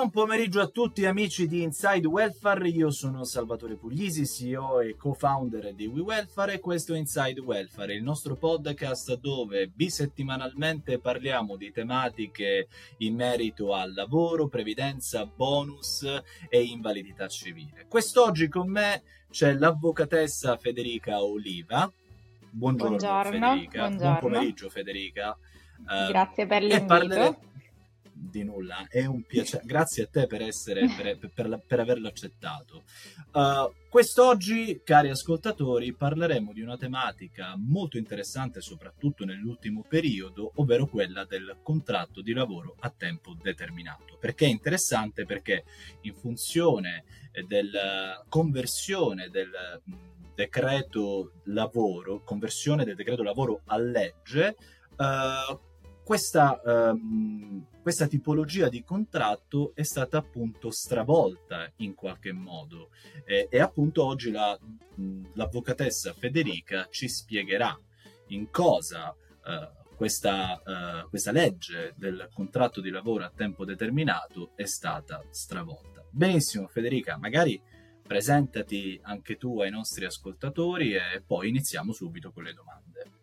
Buon pomeriggio a tutti amici di Inside Welfare, io sono Salvatore Puglisi, CEO e co-founder di WeWelfare e questo è Inside Welfare, il nostro podcast dove bisettimanalmente parliamo di tematiche in merito al lavoro, previdenza, bonus e invalidità civile. Quest'oggi con me c'è l'avvocatessa Federica Oliva. Buongiorno, buongiorno Federica, buongiorno. buon pomeriggio Federica. Grazie per l'invito. Parlere di nulla, è un piacere. Grazie a te per, essere, per, per, per averlo accettato. Uh, quest'oggi, cari ascoltatori, parleremo di una tematica molto interessante, soprattutto nell'ultimo periodo, ovvero quella del contratto di lavoro a tempo determinato. Perché è interessante? Perché in funzione della conversione del decreto lavoro, conversione del decreto lavoro a legge, uh, questa, um, questa, tipologia di contratto è stata appunto stravolta in qualche modo eh, e appunto oggi la, l'avvocatessa Federica ci spiegherà in cosa uh, questa, uh, questa legge del contratto di lavoro a tempo determinato è stata stravolta. Benissimo Federica, magari presentati anche tu ai nostri ascoltatori e poi iniziamo subito con le domande.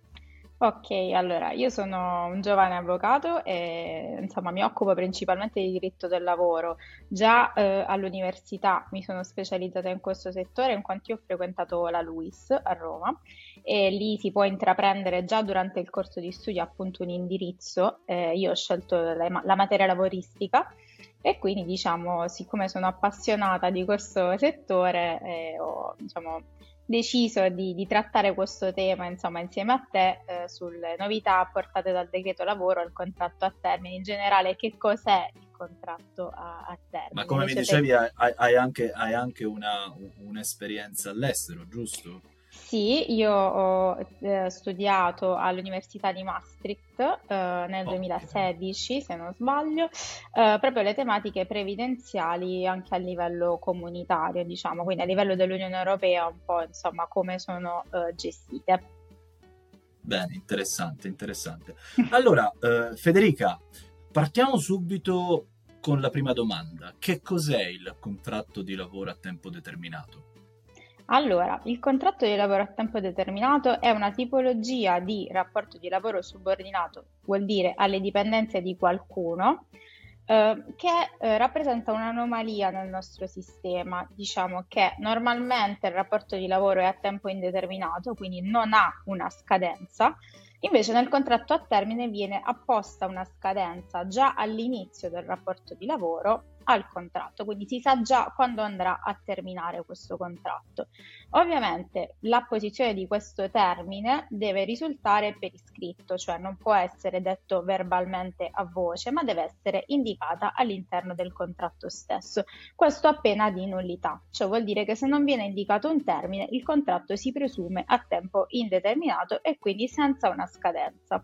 Ok, allora io sono un giovane avvocato e insomma mi occupo principalmente di diritto del lavoro. Già eh, all'università mi sono specializzata in questo settore in quanto ho frequentato la LUIS a Roma e lì si può intraprendere già durante il corso di studio appunto un indirizzo. Eh, io ho scelto la, la materia lavoristica e quindi diciamo siccome sono appassionata di questo settore eh, ho diciamo deciso di, di, trattare questo tema insomma, insieme a te eh, sulle novità apportate dal decreto lavoro al contratto a termine. In generale, che cos'è il contratto a, a termine? Ma come mi dicevi, te... hai, hai, anche, hai anche una, un'esperienza all'estero, giusto? Sì, io ho eh, studiato all'Università di Maastricht eh, nel 2016, se non sbaglio, eh, proprio le tematiche previdenziali anche a livello comunitario, diciamo, quindi a livello dell'Unione Europea un po' insomma come sono eh, gestite. Bene, interessante, interessante. Allora, eh, Federica, partiamo subito con la prima domanda. Che cos'è il contratto di lavoro a tempo determinato? Allora, il contratto di lavoro a tempo determinato è una tipologia di rapporto di lavoro subordinato, vuol dire alle dipendenze di qualcuno, eh, che eh, rappresenta un'anomalia nel nostro sistema. Diciamo che normalmente il rapporto di lavoro è a tempo indeterminato, quindi non ha una scadenza. Invece nel contratto a termine viene apposta una scadenza già all'inizio del rapporto di lavoro al contratto, quindi si sa già quando andrà a terminare questo contratto. Ovviamente l'apposizione di questo termine deve risultare per iscritto, cioè non può essere detto verbalmente a voce, ma deve essere indicata all'interno del contratto stesso. Questo a pena di nullità, cioè vuol dire che se non viene indicato un termine, il contratto si presume a tempo indeterminato e quindi senza una scadenza.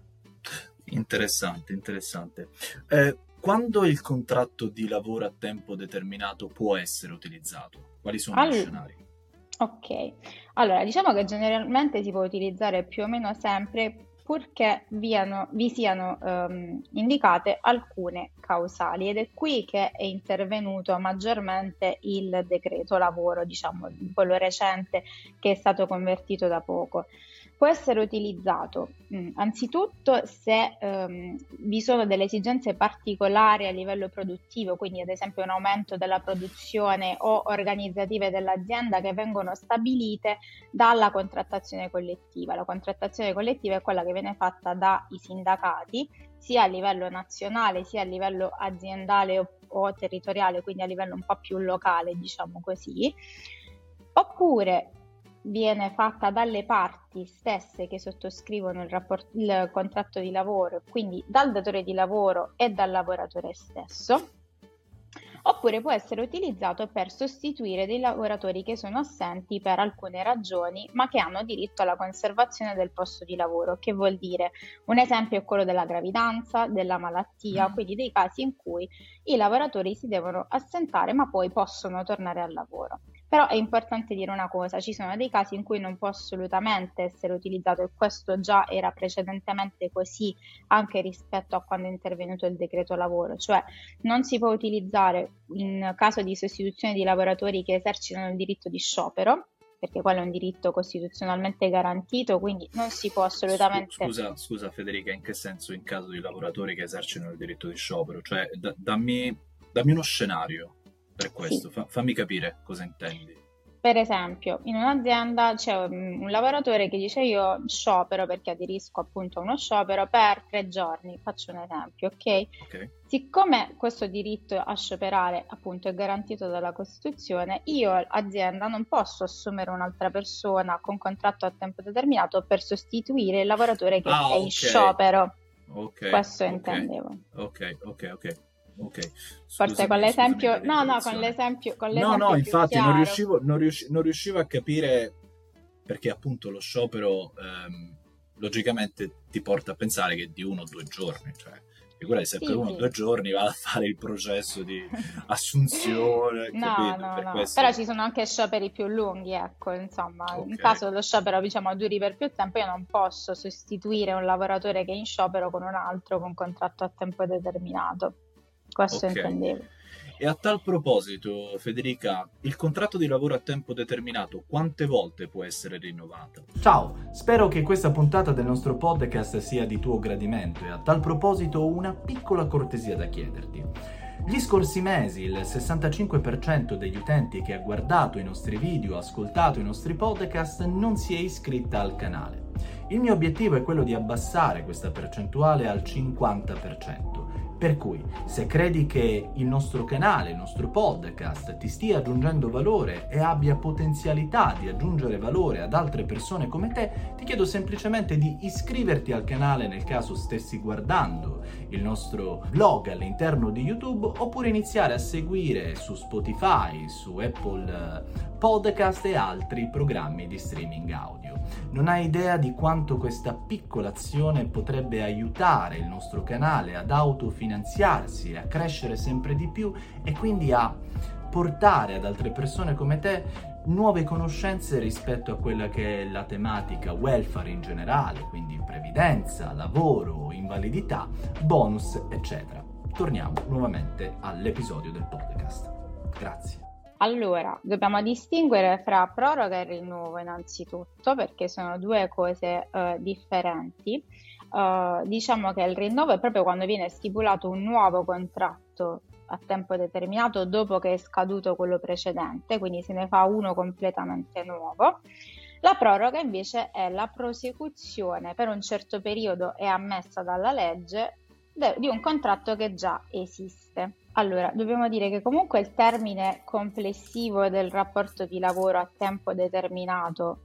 Interessante, interessante. Eh, quando il contratto di lavoro a tempo determinato può essere utilizzato? Quali sono All... gli scenari? Ok, allora diciamo che generalmente si può utilizzare più o meno sempre purché viano, vi siano um, indicate alcune causali ed è qui che è intervenuto maggiormente il decreto lavoro, diciamo quello recente che è stato convertito da poco può essere utilizzato mh, mm, anzitutto se ehm, vi sono delle esigenze particolari a livello produttivo, quindi ad esempio un aumento della produzione o organizzative dell'azienda che vengono stabilite dalla contrattazione collettiva. La contrattazione collettiva è quella che viene fatta dai sindacati sia a livello nazionale sia a livello aziendale o, o territoriale, quindi a livello un po' più locale, diciamo così. Oppure viene fatta dalle parti stesse che sottoscrivono il, rapport- il contratto di lavoro, quindi dal datore di lavoro e dal lavoratore stesso, oppure può essere utilizzato per sostituire dei lavoratori che sono assenti per alcune ragioni, ma che hanno diritto alla conservazione del posto di lavoro, che vuol dire un esempio è quello della gravidanza, della malattia, mm. quindi dei casi in cui i lavoratori si devono assentare ma poi possono tornare al lavoro. Però è importante dire una cosa, ci sono dei casi in cui non può assolutamente essere utilizzato e questo già era precedentemente così anche rispetto a quando è intervenuto il decreto lavoro, cioè non si può utilizzare in caso di sostituzione di lavoratori che esercitano il diritto di sciopero, perché quello è un diritto costituzionalmente garantito, quindi non si può assolutamente... Scusa, scusa Federica, in che senso in caso di lavoratori che esercitano il diritto di sciopero? Cioè, d- dammi, dammi uno scenario per questo, sì. Fa, fammi capire cosa intendi. Per esempio, in un'azienda c'è un, un, lavoratore che dice io sciopero perché aderisco appunto a uno sciopero per tre giorni, faccio un esempio, ok? okay. Siccome questo diritto a scioperare appunto è garantito dalla Costituzione, io azienda non posso assumere un'altra persona con contratto a tempo determinato per sostituire il lavoratore che ah, è in sciopero. Ok. Questo okay. intendevo. Ok, ok, ok. Ok. Forse con l'esempio... No, no, con l'esempio... Con l'esempio no, no, infatti non riuscivo, non, riusci- non riuscivo, a capire perché appunto lo sciopero ehm, logicamente ti porta a pensare che di uno o due giorni, cioè figurati se sì, per uno o due giorni va a fare il processo di assunzione. no, no, per no. Questo... Però ci sono anche scioperi più lunghi, ecco, insomma, okay. in caso lo sciopero diciamo duri per più tempo, io non posso sostituire un lavoratore che è in sciopero con un altro con contratto a tempo determinato. Questo okay. intendevo. E a tal proposito, Federica, il contratto di lavoro a tempo determinato quante volte può essere rinnovato? Ciao, spero che questa puntata del nostro podcast sia di tuo gradimento e a tal proposito ho una piccola cortesia da chiederti. Gli scorsi mesi il 65% degli utenti che ha guardato i nostri video, ascoltato i nostri podcast non si è iscritta al canale. Il mio obiettivo è quello di abbassare questa percentuale al 50%. Per cui, se credi che il nostro canale, il nostro podcast ti stia aggiungendo valore e abbia potenzialità di aggiungere valore ad altre persone come te, ti chiedo semplicemente di iscriverti al canale nel caso stessi guardando il nostro blog all'interno di YouTube oppure iniziare a seguire su Spotify, su Apple Podcast e altri programmi di streaming audio. Non hai idea di quanto questa piccola azione potrebbe aiutare il nostro canale ad autofinanziarsi, a crescere sempre di più e quindi a portare ad altre persone come te nuove conoscenze rispetto a quella che è la tematica welfare in generale, quindi previdenza, lavoro, invalidità, bonus, eccetera. Torniamo nuovamente all'episodio del podcast. Grazie. Allora, dobbiamo distinguere fra proroga e rinnovo innanzitutto perché sono due cose uh, differenti. Uh, diciamo che il rinnovo è proprio quando viene stipulato un nuovo contratto a tempo determinato dopo che è scaduto quello precedente, quindi se ne fa uno completamente nuovo. La proroga invece è la prosecuzione per un certo periodo e ammessa dalla legge di un contratto che già esiste. Allora, dobbiamo dire che comunque il termine complessivo del rapporto di lavoro a tempo determinato,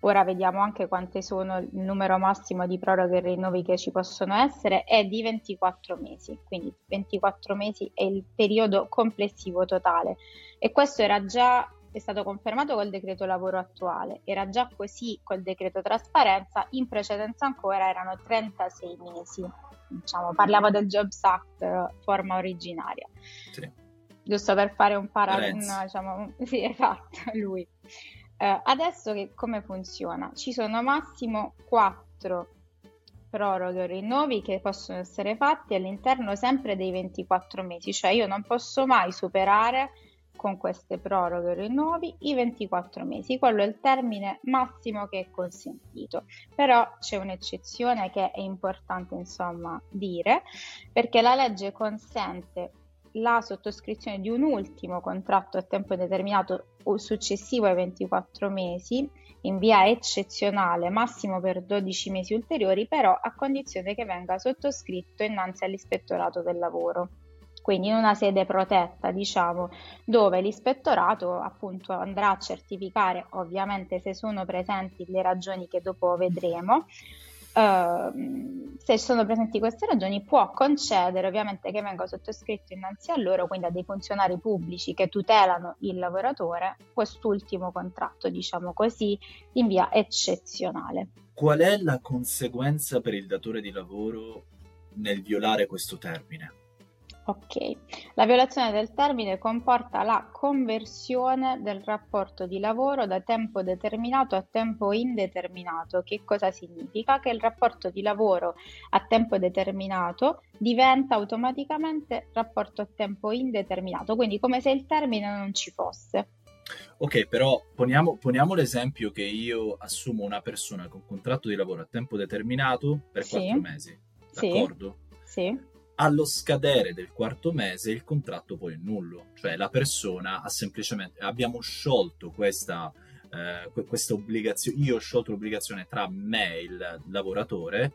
ora vediamo anche quante sono il numero massimo di proroghe e rinnovi che ci possono essere, è di 24 mesi, quindi 24 mesi è il periodo complessivo totale e questo era già è stato confermato col decreto lavoro attuale, era già così col decreto trasparenza, in precedenza ancora erano 36 mesi diciamo, parliamo del Jobs Act eh, forma originaria. Sì. Giusto per fare un paragone, diciamo, sì, esatto, lui. Eh, adesso che, come funziona? Ci sono massimo quattro proroghe o rinnovi che possono essere fatti all'interno sempre dei 24 mesi, cioè io non posso mai superare con queste proroghe o rinnovi i 24 mesi, quello è il termine massimo che è consentito. Però c'è un'eccezione che è importante insomma dire, perché la legge consente la sottoscrizione di un ultimo contratto a tempo determinato o successivo ai 24 mesi in via eccezionale, massimo per 12 mesi ulteriori, però a condizione che venga sottoscritto innanzi all'ispettorato del lavoro quindi in una sede protetta, diciamo, dove l'ispettorato appunto andrà a certificare ovviamente se sono presenti le ragioni che dopo vedremo. Uh, se sono presenti queste ragioni può concedere ovviamente che venga sottoscritto innanzi a loro, quindi a dei funzionari pubblici che tutelano il lavoratore, quest'ultimo contratto, diciamo così, in via eccezionale. Qual è la conseguenza per il datore di lavoro nel violare questo termine? Ok, la violazione del termine comporta la conversione del rapporto di lavoro da tempo determinato a tempo indeterminato. Che cosa significa? Che il rapporto di lavoro a tempo determinato diventa automaticamente rapporto a tempo indeterminato, quindi come se il termine non ci fosse. Ok, però poniamo, poniamo l'esempio che io assumo una persona con contratto di lavoro a tempo determinato per Sì. quattro mesi, Sì. d'accordo? Sì, allo scadere del quarto mese il contratto poi è nullo, cioè la persona ha semplicemente abbiamo sciolto questa, eh, que- questa obbligazione, io ho sciolto l'obbligazione tra me e il lavoratore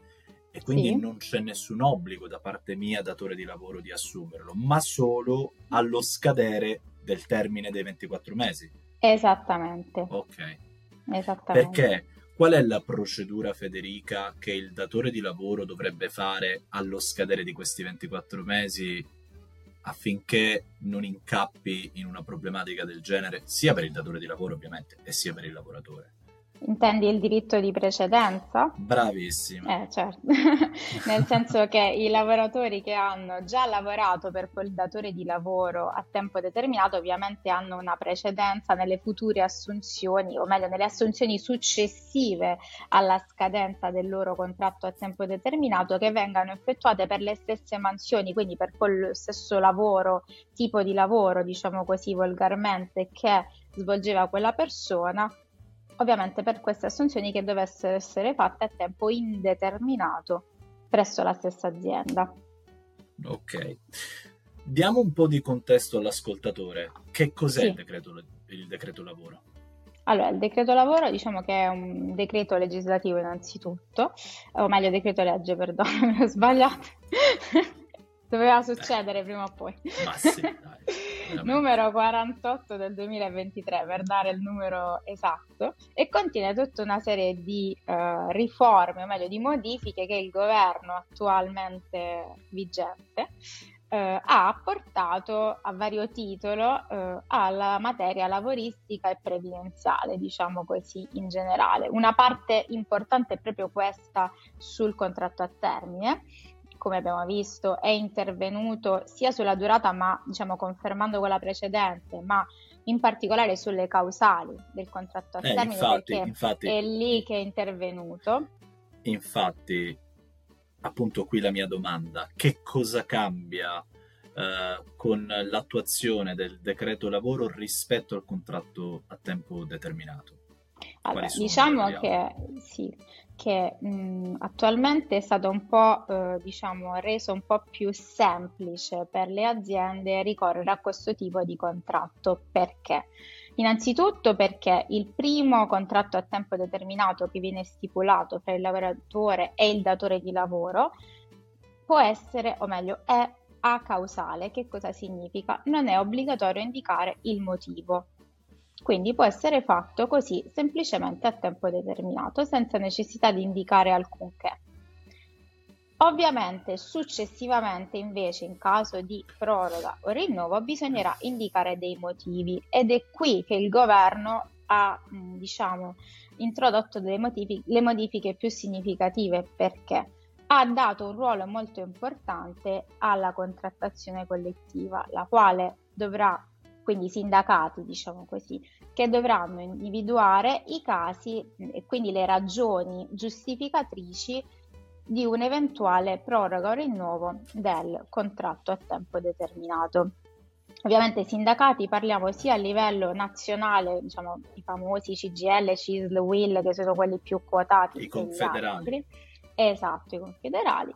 e quindi Sì. non c'è nessun obbligo da parte mia, datore di lavoro, di assumerlo, ma solo allo scadere del termine dei 24 mesi. esattamente, Ok. esattamente. Perché qual è la procedura, Federica, che il datore di lavoro dovrebbe fare allo scadere di questi 24 mesi affinché non incappi in una problematica del genere, sia per il datore di lavoro ovviamente, e sia per il lavoratore? Intendi il diritto di precedenza? Bravissima. Eh, certo, nel senso che i lavoratori che hanno già lavorato per quel datore di lavoro a tempo determinato ovviamente hanno una precedenza nelle future assunzioni, o meglio nelle assunzioni successive alla scadenza del loro contratto a tempo determinato che vengano effettuate per le stesse mansioni, quindi per quello stesso lavoro, tipo di lavoro, diciamo così volgarmente, che svolgeva quella persona ovviamente per queste assunzioni che dovessero essere fatte a tempo indeterminato presso la stessa azienda. Ok. Diamo un po' di contesto all'ascoltatore. Che cos'è Sì. il, decreto, il decreto lavoro? Allora, il decreto lavoro diciamo che è un decreto legislativo innanzitutto, o meglio decreto legge, perdono, mi ho sbagliato. Doveva succedere prima o poi. Ma sì, dai. numero 48 del 2023 per dare il numero esatto. E contiene tutta una serie di eh, riforme, o meglio di modifiche che il governo attualmente vigente eh, ha apportato a vario titolo eh, alla materia lavoristica e previdenziale, diciamo così in generale. Una parte importante è proprio questa sul contratto a termine come abbiamo visto, è intervenuto sia sulla durata, ma diciamo confermando quella precedente, ma in particolare sulle causali del contratto a Eh, termine, infatti, infatti, è lì che è intervenuto. infatti, appunto qui la mia domanda, che cosa cambia eh, con l'attuazione del decreto lavoro rispetto al contratto a tempo determinato? Allora, diciamo che sì, che mh, attualmente è stato un po' eh, diciamo reso un po' più semplice per le aziende ricorrere a questo tipo di contratto. Perché? Innanzitutto perché il primo contratto a tempo determinato che viene stipulato tra il lavoratore e il datore di lavoro può essere, o meglio, è acausale. Che cosa significa? Non è obbligatorio indicare il motivo. Quindi può essere fatto così semplicemente a tempo determinato, senza necessità di indicare alcunché. Ovviamente successivamente invece in caso di proroga o rinnovo bisognerà indicare dei motivi. Ed è qui che il governo ha mh, diciamo introdotto modifiche, le modifiche più significative. Perché? Ha dato un ruolo molto importante alla contrattazione collettiva, la quale dovrà quindi i sindacati, diciamo così, che dovranno individuare i casi e quindi le ragioni giustificatrici di un'eventuale proroga o rinnovo del contratto a tempo determinato. Ovviamente i sindacati parliamo sia a livello nazionale, diciamo i famosi CGL, CISL, WIL, che sono quelli più quotati. I confederali. altri. Esatto, i confederali,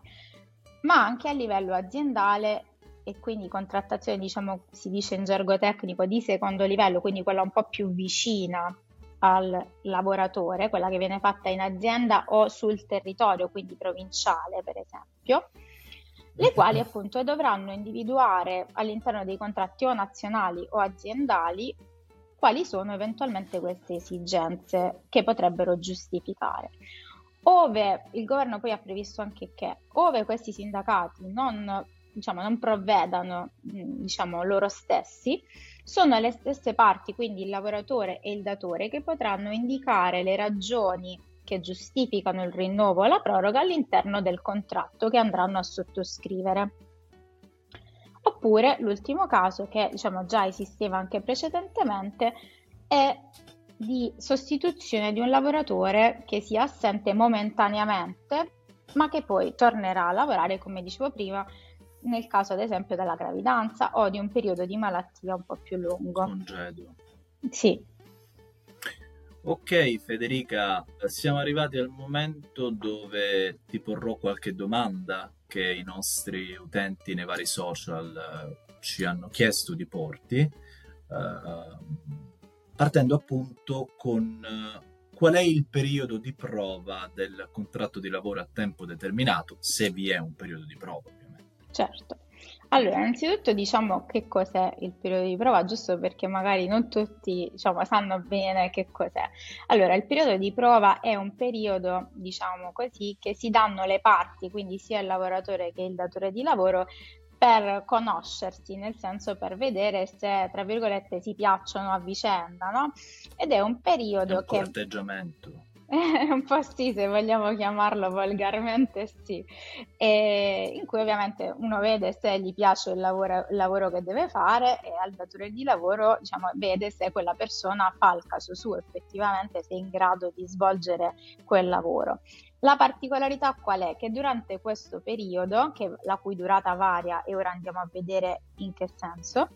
ma anche a livello aziendale e quindi contrattazione, diciamo, si dice in gergo tecnico, di secondo livello, quindi quella un po' più vicina al lavoratore, quella che viene fatta in azienda o sul territorio, quindi provinciale per esempio, le quali appunto dovranno individuare all'interno dei contratti o nazionali o aziendali quali sono eventualmente queste esigenze che potrebbero giustificare. Ove il governo poi ha previsto anche che, ove questi sindacati non, diciamo, non provvedano diciamo, loro stessi, sono le stesse parti, quindi il lavoratore e il datore, che potranno indicare le ragioni che giustificano il rinnovo o la proroga all'interno del contratto che andranno a sottoscrivere. Oppure l'ultimo caso, che diciamo già esisteva anche precedentemente, è di sostituzione di un lavoratore che sia assente momentaneamente, ma che poi tornerà a lavorare, come dicevo prima, nel caso ad esempio della gravidanza o di un periodo di malattia un po' più lungo. Congedo. Sì. Ok Federica, siamo arrivati al momento dove ti porrò qualche domanda che i nostri utenti nei vari social eh, ci hanno chiesto di porti, uh, partendo appunto con uh, qual è il periodo di prova del contratto di lavoro a tempo determinato, se vi è un periodo di prova ovviamente. Certo. Allora, innanzitutto diciamo che cos'è il periodo di prova, giusto perché magari non tutti diciamo, sanno bene che cos'è. Allora, il periodo di prova è un periodo, diciamo così, che si danno le parti, quindi sia il lavoratore che il datore di lavoro, per conoscersi, nel senso per vedere se, tra virgolette, si piacciono a vicenda, no? Ed è un periodo è un che... corteggiamento un po' sì, se vogliamo chiamarlo volgarmente sì, e in cui ovviamente uno vede se gli piace il lavoro, il lavoro che deve fare e al datore di lavoro diciamo, vede se quella persona fa il caso suo effettivamente, se è in grado di svolgere quel lavoro. La particolarità qual è? Che durante questo periodo, che, la cui durata varia e ora andiamo a vedere in che senso,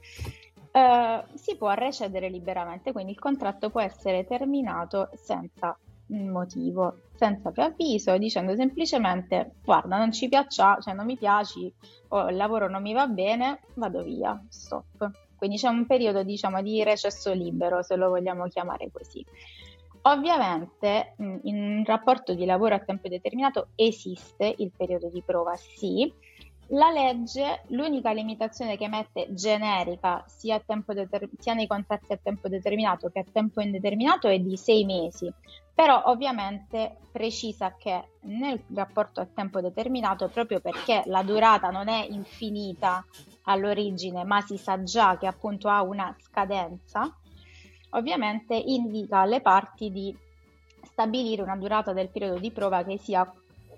eh, si può recedere liberamente, quindi il contratto può essere terminato senza motivo, senza preavviso, dicendo semplicemente guarda non ci piaccia, cioè non mi piaci o il lavoro non mi va bene, vado via, stop. Quindi c'è un periodo diciamo di recesso libero, se lo vogliamo chiamare così. Ovviamente in un rapporto di lavoro a tempo determinato esiste il periodo di prova, sì, la legge, l'unica limitazione che mette generica sia, deter- sia, nei contratti a tempo determinato che a tempo indeterminato è di sei mesi, però ovviamente precisa che nel rapporto a tempo determinato, proprio perché la durata non è infinita all'origine, ma si sa già che appunto ha una scadenza, ovviamente indica alle parti di stabilire una durata del periodo di prova che sia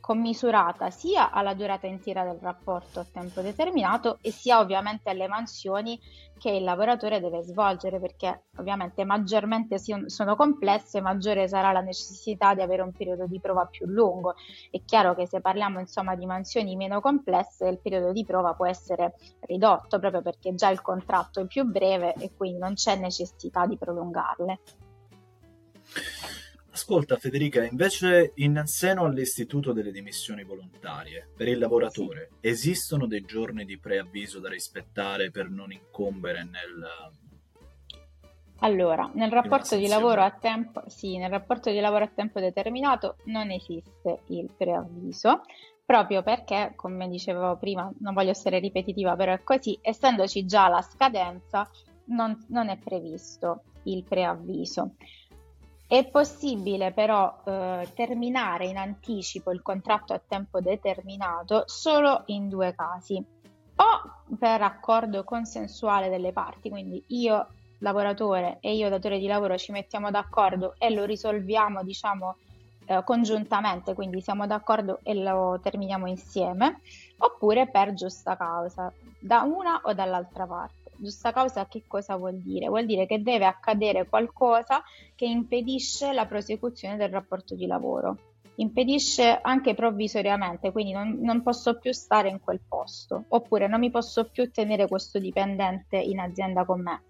commisurata sia alla durata intera del rapporto a tempo determinato e sia ovviamente alle mansioni che il lavoratore deve svolgere perché ovviamente maggiormente sono complesse maggiore sarà la necessità di avere un periodo di prova più lungo. È chiaro che se parliamo insomma di mansioni meno complesse il periodo di prova può essere ridotto proprio perché già il contratto è più breve e quindi non c'è necessità di prolungarle Ascolta Federica, invece in seno all'istituto delle dimissioni volontarie, per il lavoratore, esistono dei giorni di preavviso da rispettare per non incombere nel... Allora, nel rapporto, di lavoro a tempo, sì, nel rapporto di lavoro a tempo determinato non esiste il preavviso, proprio perché, come dicevo prima, non voglio essere ripetitiva, però è così, essendoci già la scadenza, non, non è previsto il preavviso. È possibile però eh, terminare in anticipo il contratto a tempo determinato solo in due casi, o per accordo consensuale delle parti, quindi io lavoratore e io datore di lavoro ci mettiamo d'accordo e lo risolviamo diciamo eh, congiuntamente, quindi siamo d'accordo e lo terminiamo insieme, oppure per giusta causa, da una o dall'altra parte giusta causa che cosa vuol dire? Vuol dire che deve accadere qualcosa che impedisce la prosecuzione del rapporto di lavoro, impedisce anche provvisoriamente, quindi non, non posso più stare in quel posto, oppure non mi posso più tenere questo dipendente in azienda con me.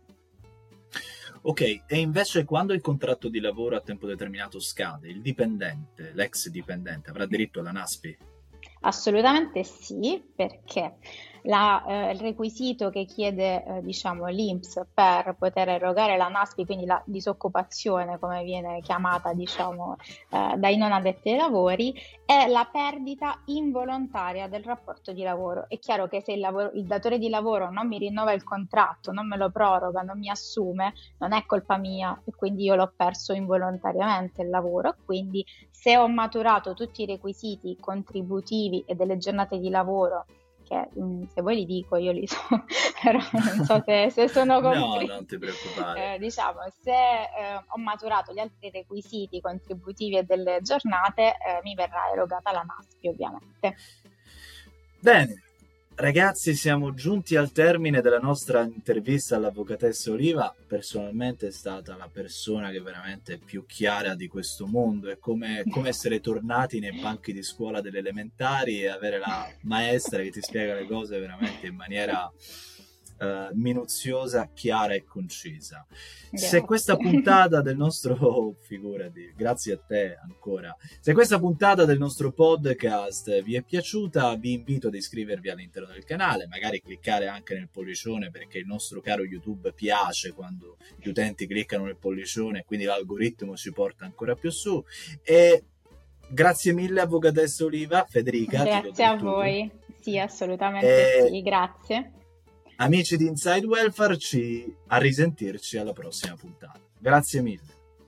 Ok, e invece quando il contratto di lavoro a tempo determinato scade, il dipendente, l'ex dipendente, avrà diritto alla NASPI? Assolutamente sì, perché la, eh, il requisito che chiede eh, diciamo, l'INPS per poter erogare la NASPI, quindi la disoccupazione come viene chiamata diciamo, eh, dai non addetti ai lavori, è la perdita involontaria del rapporto di lavoro. È chiaro che se il, lavoro, il datore di lavoro non mi rinnova il contratto, non me lo proroga, non mi assume, non è colpa mia e quindi io l'ho perso involontariamente il lavoro. Quindi se ho maturato tutti i requisiti contributivi e delle giornate di lavoro che mm, se vuoi li dico io li so, però non so se, se sono compresi. No, non ti preoccupare. Eh, diciamo, se eh, ho maturato gli altri requisiti contributivi e delle giornate, eh, mi verrà erogata la NASPI ovviamente. Bene, Ragazzi, siamo giunti al termine della nostra intervista all'avvocatessa Oliva. Personalmente è stata la persona che veramente è più chiara di questo mondo. È come, come essere tornati nei banchi di scuola delle elementari e avere la maestra che ti spiega le cose veramente in maniera uh, minuziosa, chiara e concisa. Grazie. Se questa puntata del nostro, oh, figurati, grazie a te ancora, se questa puntata del nostro podcast vi è piaciuta, vi invito ad iscrivervi all'interno del canale, magari cliccare anche nel pollicione perché il nostro caro YouTube piace quando gli utenti cliccano nel pollicione quindi l'algoritmo ci porta ancora più su. E grazie mille Avvocatessa Oliva, Federica. Grazie a voi, sì assolutamente e... sì, grazie. Amici di Inside Welfare, ci... a risentirci alla prossima puntata. Grazie mille.